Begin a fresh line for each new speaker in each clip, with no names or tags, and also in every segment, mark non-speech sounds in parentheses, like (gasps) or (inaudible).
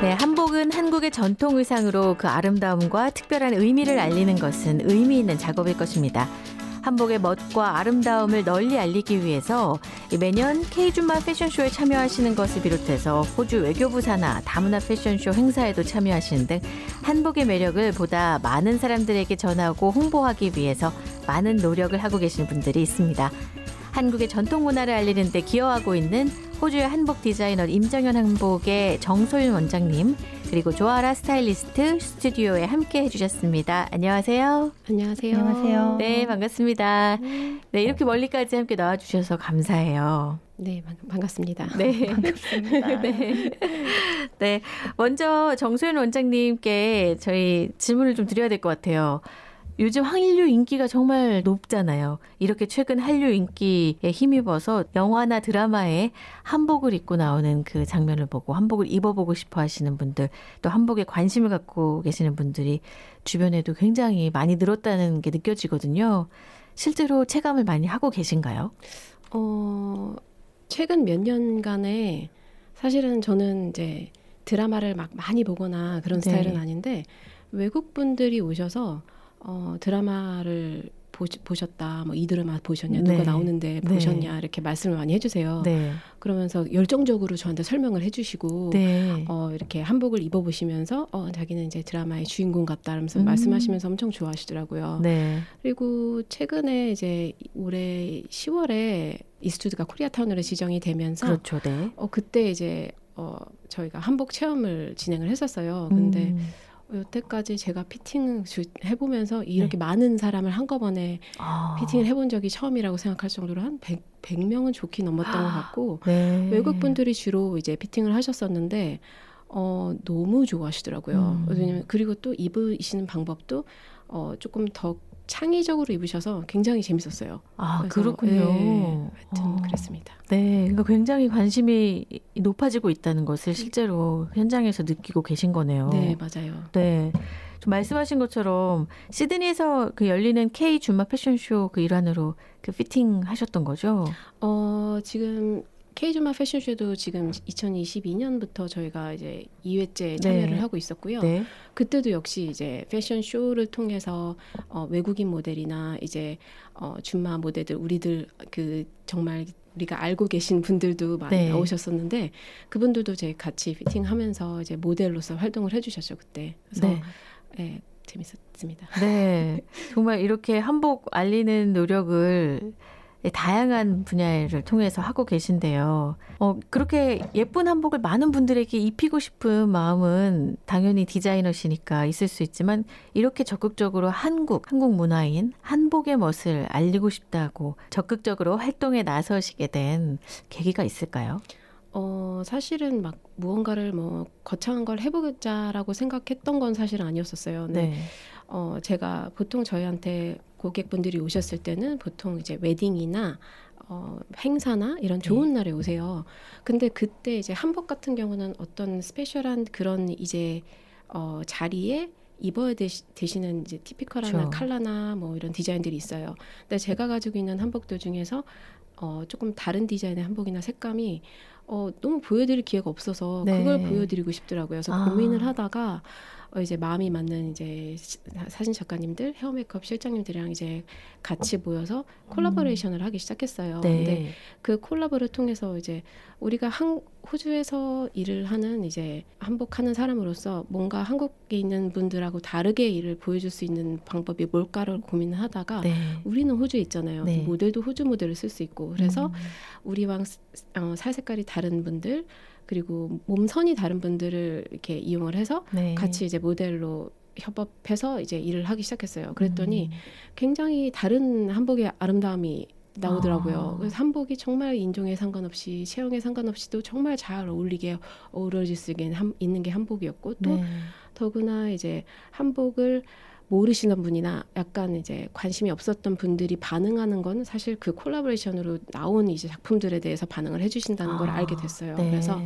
네, 한복은 한국의 전통 의상으로 그 아름다움과 특별한 의미를 알리는 것은 의미 있는 작업일 것입니다. 한복의 멋과 아름다움을 널리 알리기 위해서 매년 K준마 패션쇼에 참여하시는 것을 비롯해서 호주 외교부 산하 다문화 패션쇼 행사에도 참여하시는 등 한복의 매력을 보다 많은 사람들에게 전하고 홍보하기 위해서 많은 노력을 하고 계시는 분들이 있습니다. 한국의 전통 문화를 알리는 데 기여하고 있는 호주의 한복 디자이너 임정현 한복의 정소윤 원장님 그리고 조아라 스타일리스트 스튜디오에 함께 해주셨습니다. 안녕하세요.
안녕하세요.
안녕하세요.
네, 반갑습니다. 네, 이렇게 멀리까지 함께 나와주셔서 감사해요.
네, 반갑습니다.
네. (laughs) 반갑습니다. 네. 네. 먼저 정소연 원장님께 저희 질문을 좀 드려야 될 것 같아요. 요즘 한류 인기가 정말 높잖아요. 이렇게 최근 한류 인기에 힘입어서 영화나 드라마에 한복을 입고 나오는 그 장면을 보고 한복을 입어보고 싶어 하시는 분들, 또 한복에 관심을 갖고 계시는 분들이 주변에도 굉장히 많이 늘었다는 게 느껴지거든요. 실제로 체감을 많이 하고 계신가요?
어, 최근 몇 년간에 사실은 저는 이제 드라마를 막 많이 보거나 그런 네. 스타일은 아닌데 외국 분들이 오셔서 어, 드라마를 보, 셨다 뭐 이 드라마 보셨냐, 네. 누가 나오는데 네. 보셨냐 이렇게 말씀을 많이 해주세요. 네. 그러면서 열정적으로 저한테 설명을 해주시고 네. 어, 이렇게 한복을 입어보시면서 어, 자기는 이제 드라마의 주인공 같다면서 음. 말씀하시면서 엄청 좋아하시더라고요. 네. 그리고 최근에 이제 올해 10월에 이스투드가 코리아타운으로 지정이 되면서
그렇죠, 네.
어, 그때 이제 어, 저희가 한복 체험을 진행을 했었어요. 근데 음. 여태까지 제가 피팅을 해보면서 이렇게 네. 많은 사람을 한꺼번에 아. 피팅을 해본 적이 처음이라고 생각할 정도로 한 100, 100명은 좋게 넘었던 것 같고 (gasps) 네. 외국 분들이 주로 이제 피팅을 하셨었는데 어, 너무 좋아하시더라고요. 음. 왜냐면 그리고 또 입으시는 방법도 어, 조금 더 창의적으로 입으셔서 굉장히 재밌었어요.
아 그렇군요. 네,
하여튼 어. 그랬습니다.
네, 그러니까 굉장히 관심이 높아지고 있다는 것을 실제로 현장에서 느끼고 계신 거네요.
네, 맞아요.
네. 좀 말씀하신 것처럼 시드니에서 그 열리는 K 주마 패션쇼 그 일환으로 그 피팅 하셨던 거죠?
어, 지금 K주마 패션쇼도 지금 2022년부터 저희가 이제 2회째 참여를 네. 하고 있었고요. 네. 그때도 역시 이제 패션쇼를 통해서 어, 외국인 모델이나 이제 어, 준마 모델들 우리들 그 정말 우리가 알고 계신 분들도 많이 네. 나오셨었는데 그분들도 이제 같이 피팅하면서 이제 모델로서 활동을 해주셨죠 그때. 그래서 네. 네, 재밌었습니다.
네, 정말 이렇게 한복 알리는 노력을 네, 다양한 분야를 통해서 하고 계신데요. 어, 그렇게 예쁜 한복을 많은 분들에게 입히고 싶은 마음은 당연히 디자이너시니까 있을 수 있지만 이렇게 적극적으로 한국, 한국 문화인 한복의 멋을 알리고 싶다고 적극적으로 활동에 나서시게 된 계기가 있을까요?
어, 사실은 막 무언가를 뭐 거창한 걸 해보자라고 생각했던 건 사실은 아니었었어요. 네. 네. 어, 제가 보통 저희한테 고객분들이 오셨을 때는 보통 이제 웨딩이나 어, 행사나 이런 좋은 네. 날에 오세요. 근데 그때 이제 한복 같은 경우는 어떤 스페셜한 그런 이제 어, 자리에 입어야 되시, 되시는 이제 티피컬한 그렇죠. 칼라나 뭐 이런 디자인들이 있어요. 근데 제가 가지고 있는 한복들 중에서 어, 조금 다른 디자인의 한복이나 색감이 어, 너무 보여드릴 기회가 없어서 네. 그걸 보여드리고 싶더라고요. 그래서 아. 고민을 하다가 어, 이제 마음이 맞는 이제 사진 작가님들, 헤어 메이크업 실장님들이랑 이제 같이 모여서 콜라보레이션을 음. 하기 시작했어요. 네. 근데 그 콜라보를 통해서 이제 우리가 한 호주에서 일을 하는 이제 한복하는 사람으로서 뭔가 한국에 있는 분들하고 다르게 일을 보여줄 수 있는 방법이 뭘까를 고민을 하다가 네. 우리는 호주에 있잖아요. 네. 모델도 호주 모델을 쓸 수 있고 그래서 음. 우리랑 어, 살 색깔이 다른 분들 그리고 몸선이 다른 분들을 이렇게 이용을 해서 네. 같이 이제 모델로 협업해서 이제 일을 하기 시작했어요. 그랬더니 음. 굉장히 다른 한복의 아름다움이 나오더라고요. 아. 그래서 한복이 정말 인종에 상관없이 체형에 상관없이도 정말 잘 어울리게 어우러질 수 있는 게 한복이었고 또 네. 더구나 이제 한복을 모르시는 분이나 약간 이제 관심이 없었던 분들이 반응하는 건 사실 그 콜라보레이션으로 나온 이제 작품들에 대해서 반응을 해주신다는 아, 걸 알게 됐어요. 네. 그래서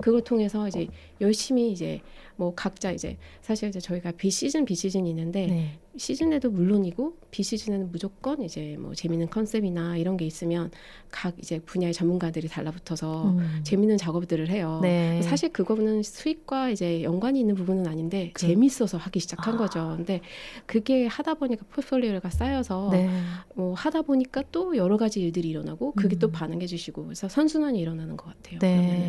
그걸 통해서 이제 열심히 이제 뭐 각자 이제 사실 이제 저희가 비시즌 비시즌이 있는데 네. 시즌에도 물론이고 비시즌에는 무조건 이제 뭐 재밌는 컨셉이나 이런 게 있으면 각 이제 분야의 전문가들이 달라붙어서 음. 재밌는 작업들을 해요. 네. 사실 그거는 수익과 이제 연관이 있는 부분은 아닌데 그. 재밌어서 하기 시작한 아. 거죠. 근데 그게 하다 보니까 포트폴리오가 쌓여서 네. 뭐 하다 보니까 또 여러 가지 일들이 일어나고 그게 음. 또 반응해 주시고 그래서 선순환이 일어나는 것 같아요. 네.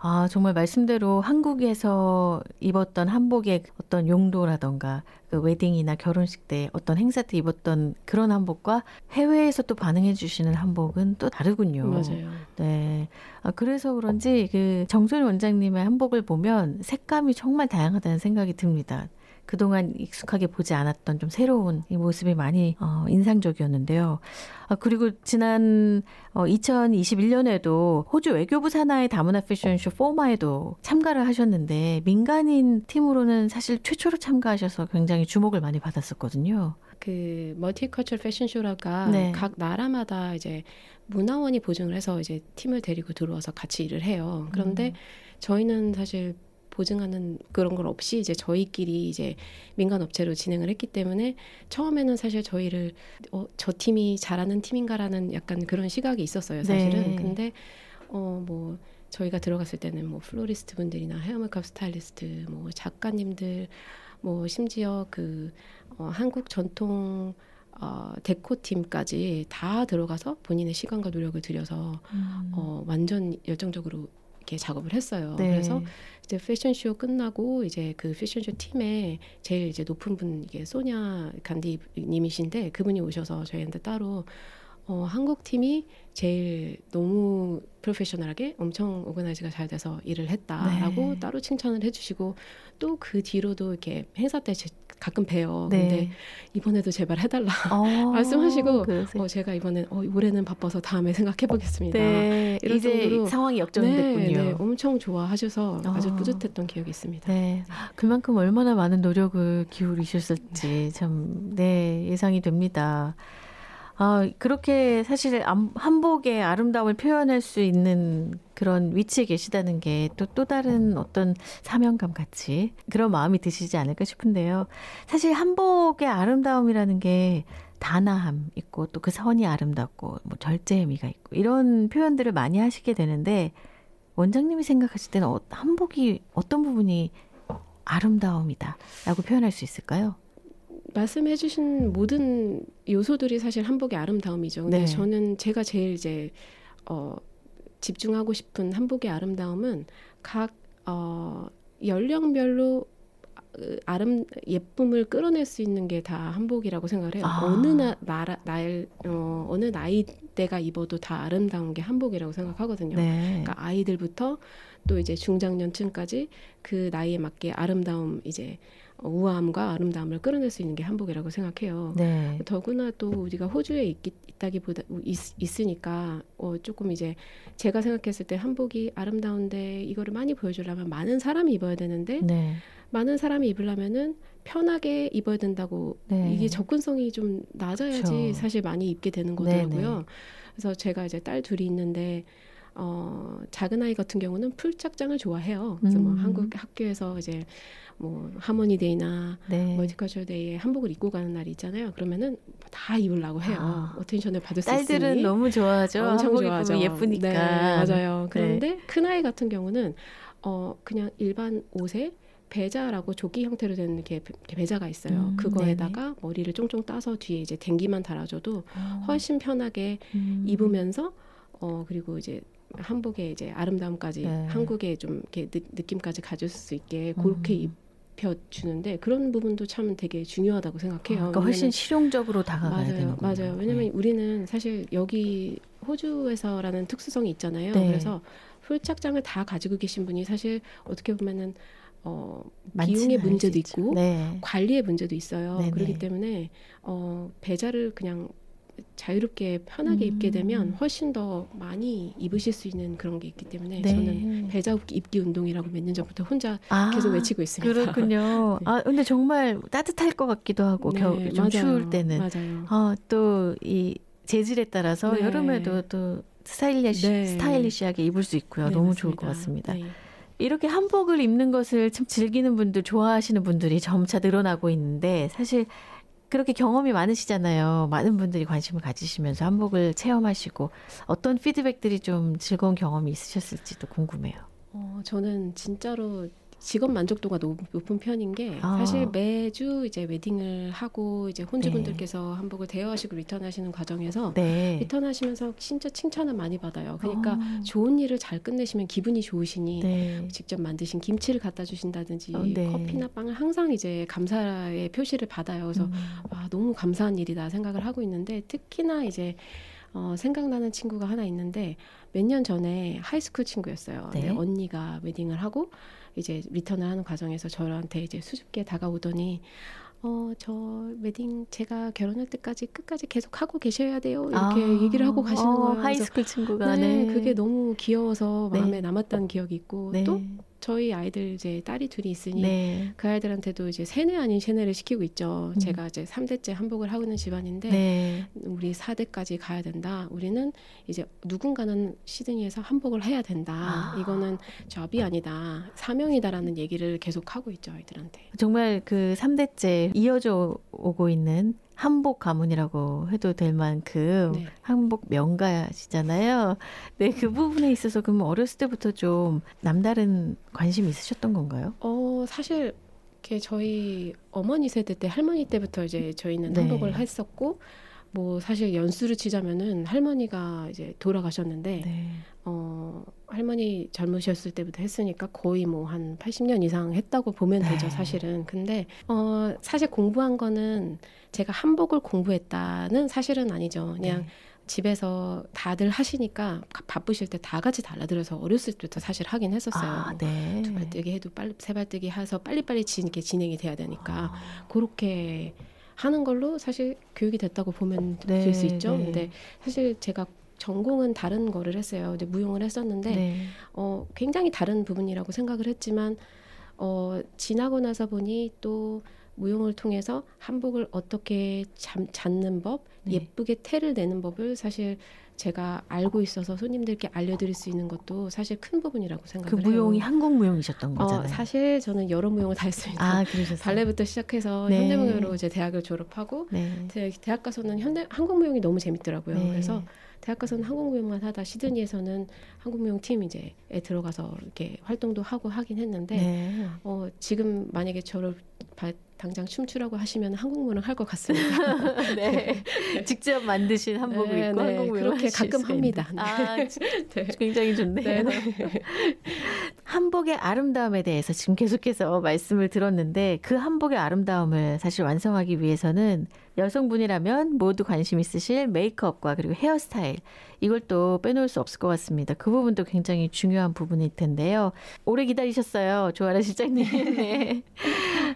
아 정말 말씀대로 한 국에서 입었던 한복의 어떤 용도라던가 그 웨딩이나 결혼식 때 어떤 행사 때 입었던 그런 한복과 해외에서 또 반응해 주시는 한복은 또 다르군요.
맞아요.
네. 아, 그래서 그런지 그 정소연 원장님의 한복을 보면 색감이 정말 다양하다는 생각이 듭니다. 그동안 익숙하게 보지 않았던 좀 새로운 이 모습이 많이 어, 인상적이었는데요. 아, 그리고 지난 어, 2021년에도 호주 외교부 산하의 다문화 패션쇼 포마에도 참가를 하셨는데 민간인 팀으로는 사실 최초로 참가하셔서 굉장히 주목을 많이 받았었거든요.
그 멀티컬처럴 패션쇼라가 네. 각 나라마다 이제 문화원이 보증을 해서 이제 팀을 데리고 들어와서 같이 일을 해요. 그런데 음. 저희는 사실 보증하는 그런 걸 없이 이제 저희끼리 이제 민간 업체로 진행을 했기 때문에 처음에는 사실 저희를 어, 저 팀이 잘하는 팀인가라는 약간 그런 시각이 있었어요 사실은 네. 근데 어뭐 저희가 들어갔을 때는 뭐 플로리스트 분들이나 헤어 메이크업 스타일리스트 뭐 작가님들 뭐 심지어 그 어, 한국 전통 어, 데코 팀까지 다 들어가서 본인의 시간과 노력을 들여서 음. 어, 완전 열정적으로 이렇게 작업을 했어요. 네. 그래서 이제 패션쇼 끝나고 이제 그 패션쇼 팀에 제일 이제 높은 분 이게 소냐 간디님이신데 그분이 오셔서 저희한테 따로 어, 한국 팀이 제일 너무 프로페셔널하게 엄청 오거나이즈가 잘 돼서 일을 했다라고 네. 따로 칭찬을 해주시고 또 그 뒤로도 이렇게 행사 때 제, 가끔 봬요. 네. 근데 이번에도 제발 해달라 어, (laughs) 말씀하시고 어, 제가 이번엔 어, 올해는 바빠서 다음에 생각해 보겠습니다. 네.
이런 정도로 상황이 역전됐군요. 네, 네,
엄청 좋아하셔서 어. 아주 뿌듯했던 기억이 있습니다.
네. 그만큼 얼마나 많은 노력을 기울이셨을지 참 네, 예상이 됩니다. 아, 그렇게 사실 한복의 아름다움을 표현할 수 있는 그런 위치에 계시다는 게또또 다른 어떤 사명감 같이 그런 마음이 드시지 않을까 싶은데요. 사실 한복의 아름다움이라는 게 단아함 있고 또 그 선이 아름답고 뭐 절제미가 있고 이런 표현들을 많이 하시게 되는데 원장님이 생각하실 때는 어, 한복이 어떤 부분이 아름다움이다라고 표현할 수 있을까요?
말씀해 주신 모든 요소들이 사실 한복의 아름다움이죠. 근데 네. 저는 제가 제일 이제 어, 집중하고 싶은 한복의 아름다움은 각 어, 연령별로 아름 예쁨을 끌어낼 수 있는 게 다 한복이라고 생각을 해요. 아. 어느 나, 나라 날 어, 어느 나이 대가 입어도 다 아름다운 게 한복이라고 생각하거든요. 네. 그러니까 아이들부터 또 이제 중장년층까지 그 나이에 맞게 아름다움 이제 우아함과 아름다움을 끌어낼 수 있는 게 한복이라고 생각해요. 네. 더구나 또 우리가 호주에 있기, 있다기보다 있, 으니까 어, 조금 이제 제가 생각했을 때 한복이 아름다운데 이거를 많이 보여주려면 많은 사람이 입어야 되는데 네. 많은 사람이 입으려면은 편하게 입어야 된다고 네. 이게 접근성이 좀 낮아야지 그렇죠. 사실 많이 입게 되는 거더라고요. 네네. 그래서 제가 이제 딸 둘이 있는데 어, 작은 아이 같은 경우는 풀착장을 좋아해요. 그래서 뭐 음. 뭐 한국 학교에서 이제 뭐 Harmony Day나 네. Multiculture Day에 한복을 입고 가는 날이 있잖아요. 그러면은 다 입으려고 해요. 아. attention을 받을 수 있으니.
딸들은 너무 좋아하죠. 엄청 좋아하죠. 예쁘니까. 네,
맞아요. 그런데 네. 큰 아이 같은 경우는 어 그냥 일반 옷에 배자라고 조끼 형태로 된 이렇게 배자가 있어요. 음, 그거에다가 네네. 머리를 쫑쫑 따서 뒤에 이제 댕기만 달아줘도 어. 훨씬 편하게 음. 입으면서 어 그리고 이제 한복의 이제 아름다움까지 네. 한국의 좀 이렇게 느, 느낌까지 가질 수 있게 그렇게 음. 입혀 주는데 그런 부분도 참 되게 중요하다고 생각해요.
아, 그러니까 훨씬 실용적으로 다가가야 되는
거예요. 맞아요. 왜냐면 네. 우리는 사실 여기 호주에서라는 특수성이 있잖아요. 네. 그래서 풀착장을 다 가지고 계신 분이 사실 어떻게 보면은 어, 비용의 문제도 있고 네. 관리의 문제도 있어요. 네네. 그렇기 때문에 어, 배자를 그냥 자유롭게 편하게 음. 입게 되면 훨씬 더 많이 입으실 수 있는 그런 게 있기 때문에 네. 저는 배자 입기 운동이라고 몇 년 전부터 혼자 아, 계속 외치고 있습니다.
그렇군요. (laughs) 네. 아 근데 정말 따뜻할 것 같기도 하고 네, 겨울 좀 맞아요. 추울 때는
맞아요.
아, 또이 재질에 따라서 네. 여름에도 또 스타일리시 네. 스타일리시하게 입을 수 있고요. 네, 너무 맞습니다. 좋을 것 같습니다. 이렇게 한복을 입는 것을 참 즐기는 분들, 좋아하시는 분들이 점차 늘어나고 있는데 사실 그렇게 경험이 많으시잖아요. 많은 분들이 관심을 가지시면서 한복을 체험하시고 어떤 피드백들이 좀 즐거운 경험이 있으셨을지도 궁금해요.
어, 저는 진짜로 직업 만족도가 높은 편인 게 아. 사실 매주 이제 웨딩을 하고 이제 혼주분들께서 네. 한복을 대여하시고 리턴하시는 과정에서 네. 리턴하시면서 진짜 칭찬을 많이 받아요. 그러니까 아. 좋은 일을 잘 끝내시면 기분이 좋으시니 네. 직접 만드신 김치를 갖다 주신다든지 어, 네. 커피나 빵을 항상 이제 감사의 표시를 받아요. 그래서 음. 와 너무 감사한 일이다 생각을 하고 있는데 특히나 이제 어, 생각나는 친구가 하나 있는데 몇 년 전에 high school 친구였어요. 네. 언니가 wedding을 하고 이제 return을 하는 과정에서 저한테 이제 수줍게 다가오더니 어, 저 웨딩 제가 결혼할 때까지 끝까지 계속 하고 계셔야 돼요. 이렇게 아, 얘기를 하고 가시는 어, 거예요.
high school 친구가
네, 네, 그게 너무 귀여워서 마음에 네. 남았다는 기억이 있고 네. 또 저희 아이들 이제 딸이 둘이 있으니 네. 그 아이들한테도 이제 세뇌 아닌 세뇌를 시키고 있죠. 음. 제가 이제 3대째 한복을 하고 있는 집안인데 네. 우리 4대까지 가야 된다. 우리는 이제 누군가는 시드니에서 한복을 해야 된다. 아. 이거는 접이 아니다. 사명이다라는 얘기를 계속 하고 있죠, 아이들한테.
정말 그 3대째 이어져 오고 있는 한복 가문이라고 해도 될 만큼 네. 한복 명가시잖아요. 네, 그 부분에 있어서 그럼 어렸을 때부터 좀 남다른 관심 있으셨던 건가요?
어, 사실 이렇게 저희 어머니 세대 때 할머니 때부터 이제 저희는 네. 한복을 했었고 뭐 사실 연수를 치자면은 할머니가 이제 돌아가셨는데 네. 어 할머니 젊으셨을 때부터 했으니까 거의 뭐 한 80년 이상 했다고 보면 네. 되죠 사실은 근데 어 사실 공부한 거는 제가 한복을 공부했다는 사실은 아니죠 그냥 네. 집에서 다들 하시니까 바쁘실 때 다 같이 달라들어서 어렸을 때부터 사실 하긴 했었어요. 아, 네. 두 발뜨기 해도 빨리 세 발뜨기 해서 빨리빨리 지, 이렇게 진행이 돼야 되니까 아. 그렇게 하는 걸로 사실 교육이 됐다고 보면 네, 될수 있죠. 네. 근데 사실 제가 전공은 다른 거를 했어요. 이제 무용을 했었는데 네. 어, 굉장히 다른 부분이라고 생각을 했지만 어, 지나고 나서 보니 또 무용을 통해서 한복을 어떻게 잠, 잡는 법, 네. 예쁘게 테를 내는 법을 사실 제가 알고 있어서 손님들께 알려드릴 수 있는 것도 사실 큰 부분이라고 생각을
그 무용이 해요. 한국 무용이셨던 어, 거잖아요.
어, 사실 저는 여러 무용을 다 했습니다. 아, 그러셨어요? 발레부터 시작해서 네. 현대무용으로 이제 대학을 졸업하고 네. 대학 가서는 현대 한국 무용이 너무 재밌더라고요. 네. 그래서 대학 가서는 한국무용만 하다 시드니에서는 한국무용 팀 이제에 들어가서 이렇게 활동도 하고 하긴 했는데 네. 어, 지금 만약에 저를 바, 당장 춤추라고 하시면 한국무용 할 것 같습니다. (laughs)
네. (laughs) 직접 만드신 한복을 네, 입고 네. 한국무용
그렇게 가끔 합니다. 네.
아, (laughs) 네. 굉장히 좋네요. 네, 한복의 아름다움에 대해서 지금 계속해서 말씀을 들었는데 그 한복의 아름다움을 사실 완성하기 위해서는 여성분이라면 모두 관심 있으실 메이크업과 그리고 헤어스타일 이걸 또 빼놓을 수 없을 것 같습니다. 그 부분도 굉장히 중요한 부분일 텐데요. 오래 기다리셨어요, 조아라 실장님. 네.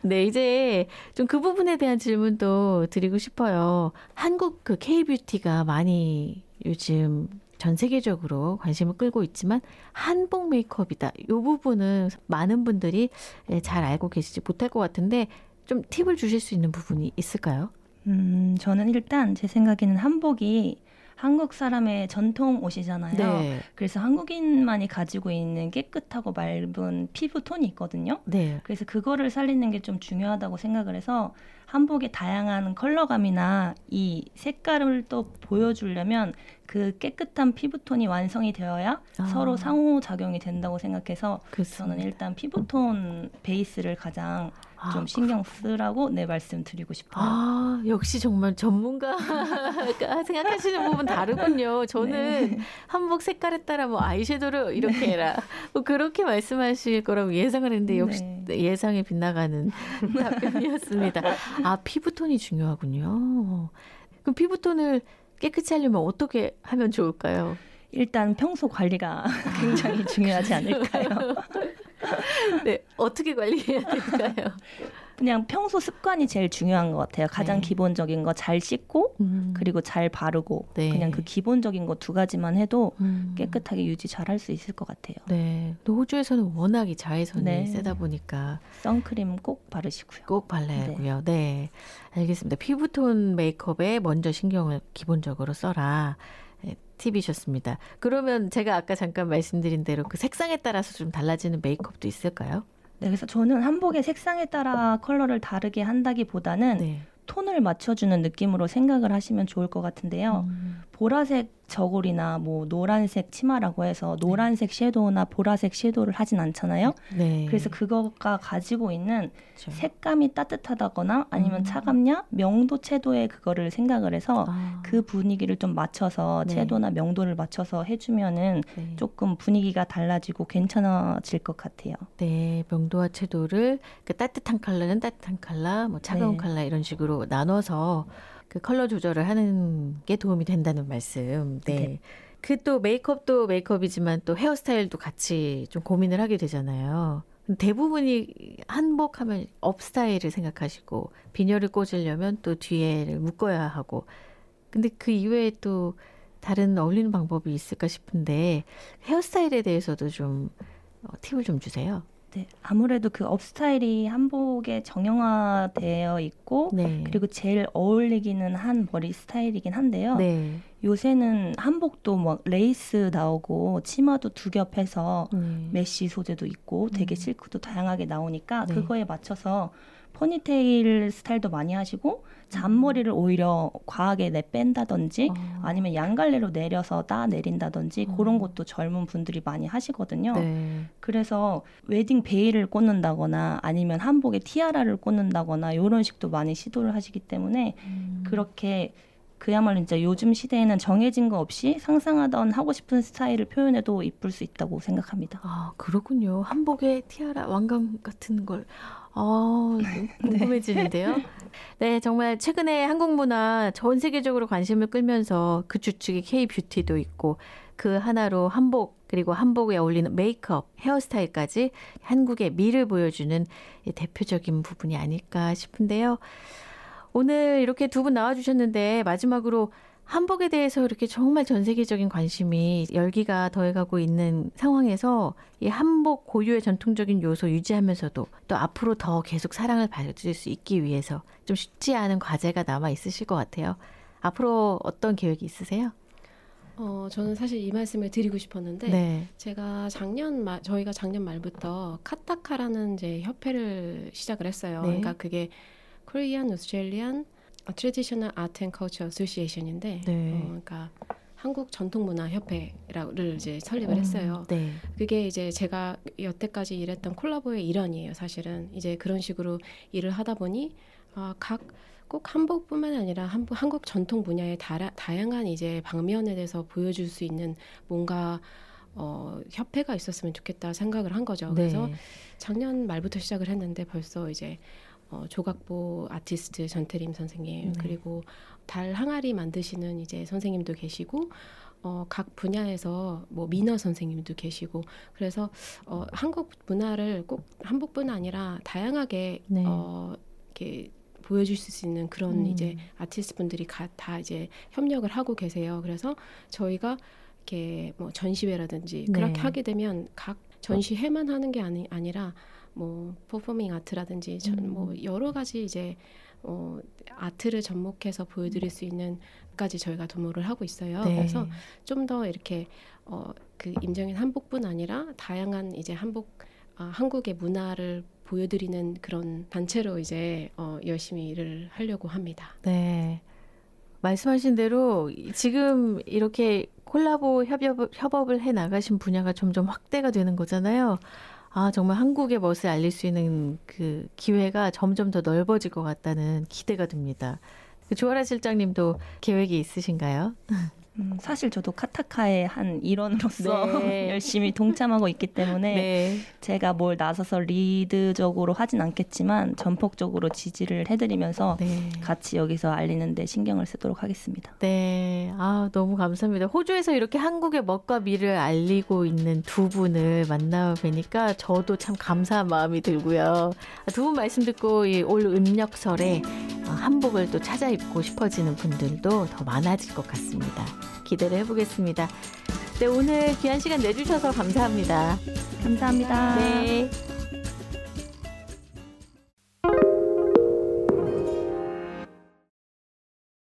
네, 이제 좀 그 부분에 대한 질문도 드리고 싶어요. 한국 그 K뷰티가 많이 요즘 전 세계적으로 관심을 끌고 있지만 한복 메이크업이다. 이 부분은 많은 분들이 예, 잘 알고 계시지 못할 것 같은데 좀 팁을 주실 수 있는 부분이 있을까요?
음, 저는 일단 제 생각에는 한복이 한국 사람의 전통 옷이잖아요. 네. 그래서 한국인만이 가지고 있는 깨끗하고 맑은 피부 톤이 있거든요. 네. 그래서 그거를 살리는 게 좀 중요하다고 생각을 해서 한복의 다양한 컬러감이나 이 색깔을 또 보여주려면 그 깨끗한 피부톤이 완성이 되어야 아. 서로 상호작용이 된다고 생각해서 그렇습니다. 저는 일단 피부톤 베이스를 가장 아, 좀 신경 쓰라고 내 말씀 드리고 싶어요.
아, 역시 정말 전문가가 (laughs) 생각하시는 부분 다르군요. 저는 네. 한복 색깔에 따라 뭐 아이섀도를 이렇게 네. 해라. 뭐 그렇게 말씀하실 거라고 예상을 했는데 역시 네. 예상에 빗나가는 (laughs) 답변이었습니다. 아, 피부톤이 중요하군요. 그럼 피부톤을 깨끗이 하려면 어떻게 하면 좋을까요?
일단 평소 관리가 굉장히 중요하지 않을까요? (laughs) (laughs)
네, 어떻게 관리해야 될까요?
그냥 평소 습관이 제일 중요한 것 같아요. 가장 네. 기본적인 거 잘 씻고 음. 그리고 잘 바르고 네. 그냥 그 기본적인 거 두 가지만 해도 음. 깨끗하게 유지 잘 할 수 있을 것 같아요.
네. 호주에서는 워낙 이 자외선이 네. 세다 보니까
선크림 꼭 바르시고요.
꼭 발라야고요. 네. 네. 알겠습니다. 피부톤 메이크업에 먼저 신경을 기본적으로 써라. 팁이셨습니다. 그러면 제가 아까 잠깐 말씀드린 대로 그 색상에 따라서 좀 달라지는 메이크업도 있을까요?
네, 그래서 저는 한복의 색상에 따라 컬러를 다르게 한다기보다는 네. 톤을 맞춰주는 느낌으로 생각을 하시면 좋을 것 같은데요. 음. 보라색 저고리나 뭐 노란색 치마라고 해서 노란색 섀도우나 보라색 섀도우를 하진 않잖아요. 네. 그래서 그거가 가지고 있는 그렇죠. 색감이 따뜻하다거나 아니면 음. 차갑냐 명도 채도에 그거를 생각을 해서 아. 그 분위기를 좀 맞춰서 네. 채도나 명도를 맞춰서 해주면은 네. 조금 분위기가 달라지고 괜찮아질 것 같아요.
네, 명도와 채도를 그 따뜻한 컬러는 따뜻한 컬러, 뭐 차가운 네. 컬러 이런 식으로 나눠서 그 컬러 조절을 하는 게 도움이 된다는 말씀. 네. 네. 그 또 메이크업도 메이크업이지만 또 헤어스타일도 같이 좀 고민을 하게 되잖아요. 대부분이 한복하면 업 스타일을 생각하시고 비녀를 꽂으려면 또 뒤에를 묶어야 하고 근데 그 이외에 또 다른 어울리는 방법이 있을까 싶은데 헤어스타일에 대해서도 좀 어, 팁을 좀 주세요.
네, 아무래도 그 업스타일이 한복에 정형화되어 있고 네. 그리고 제일 어울리기는 한 머리 스타일이긴 한데요. 네. 요새는 한복도 뭐 레이스 나오고 치마도 두 겹 해서 네. 메쉬 소재도 있고 되게 음. 실크도 다양하게 나오니까 네. 그거에 맞춰서 포니테일 스타일도 많이 하시고 잔머리를 오히려 과하게 내뺀다든지 어. 아니면 양갈래로 내려서 따 내린다든지 어. 그런 것도 젊은 분들이 많이 하시거든요. 네. 그래서 웨딩 베일을 꽂는다거나 아니면 한복에 티아라를 꽂는다거나 이런 식도 많이 시도를 하시기 때문에 음. 그렇게 그야말로 이제 요즘 시대에는 정해진 거 없이 상상하던 하고 싶은 스타일을 표현해도 이쁠 수 있다고 생각합니다.
아 그렇군요. 한복에 티아라 왕관 같은 걸 아, (laughs) 네. 궁금해지는데요. 네, 정말 최근에 한국 문화 전 세계적으로 관심을 끌면서 그 주축에 K-뷰티도 있고 그 하나로 한복 그리고 한복에 어울리는 메이크업, 헤어스타일까지 한국의 미를 보여주는 대표적인 부분이 아닐까 싶은데요. 오늘 이렇게 두 분 나와주셨는데 마지막으로 한복에 대해서 이렇게 정말 전 세계적인 관심이 열기가 더해가고 있는 상황에서 이 한복 고유의 전통적인 요소 유지하면서도 또 앞으로 더 계속 사랑을 받을 수 있기 위해서 좀 쉽지 않은 과제가 남아 있으실 것 같아요. 앞으로 어떤 계획이 있으세요?
어, 저는 사실 이 말씀을 드리고 싶었는데 네. 제가 작년 말 저희가 작년 말부터 카타카라는 이제 협회를 시작을 했어요. 네. 그러니까 그게 Korean Australian Traditional Art and Culture Association인데 네. 어, 그러니까 한국 전통문화협회를 이제 설립을 음, 했어요. 네. 그게 이제 제가 여태까지 일했던 콜라보의 일환이에요. 사실은 이제 그런 식으로 일을 하다 보니 아, 각 꼭 한복뿐만 아니라 한국, 한국 전통 분야의 다, 다양한 이제 방면에 대해서 보여줄 수 있는 뭔가 어, 협회가 있었으면 좋겠다 생각을 한 거죠. 네. 그래서 작년 말부터 시작을 했는데 벌써 이제 어, 조각보 아티스트 전태림 선생님 네. 그리고 달 항아리 만드시는 이제 선생님도 계시고 어, 각 분야에서 뭐 민어 선생님도 계시고 그래서 어, 한국 문화를 꼭 한복뿐 아니라 다양하게 네. 어, 이렇게 보여줄 수 있는 그런 음. 이제 아티스트 분들이 가, 다 이제 협력을 하고 계세요. 그래서 저희가 이렇게 뭐 전시회라든지 네. 그렇게 하게 되면 각 전시회만 하는 게 아니, 아니라 뭐 퍼포밍 아트라든지 음. 뭐 여러 가지 이제 어, 아트를 접목해서 보여드릴 수 있는 까지 저희가 도모를 하고 있어요. 네. 그래서 좀 더 이렇게 어, 그 임정인 한복뿐 아니라 다양한 이제 한복 아, 한국의 문화를 보여드리는 그런 단체로 이제 어, 열심히 일을 하려고 합니다.
네. 말씀하신 대로 지금 이렇게 콜라보 협업, 협업을 해 나가신 분야가 점점 확대가 되는 거잖아요. 아, 정말 한국의 멋을 알릴 수 있는 그 기회가 점점 더 넓어질 것 같다는 기대가 듭니다. 그 조아라 실장님도 계획이 있으신가요? (laughs)
음, 사실 저도 카타카의 한 일원으로서 네. (laughs) 열심히 동참하고 있기 때문에 네. 제가 뭘 나서서 리드적으로 하진 않겠지만 전폭적으로 지지를 해드리면서 네. 같이 여기서 알리는데 신경을 쓰도록 하겠습니다.
네, 아 너무 감사합니다. 호주에서 이렇게 한국의 멋과 미를 알리고 있는 두 분을 만나 뵈니까 저도 참 감사한 마음이 들고요. 두 분 말씀 듣고 올 음력설에 한복을 또 찾아 입고 싶어지는 분들도 더 많아질 것 같습니다. 기대를 해보겠습니다. 네, 오늘 귀한 시간 내주셔서 감사합니다.
감사합니다.
네.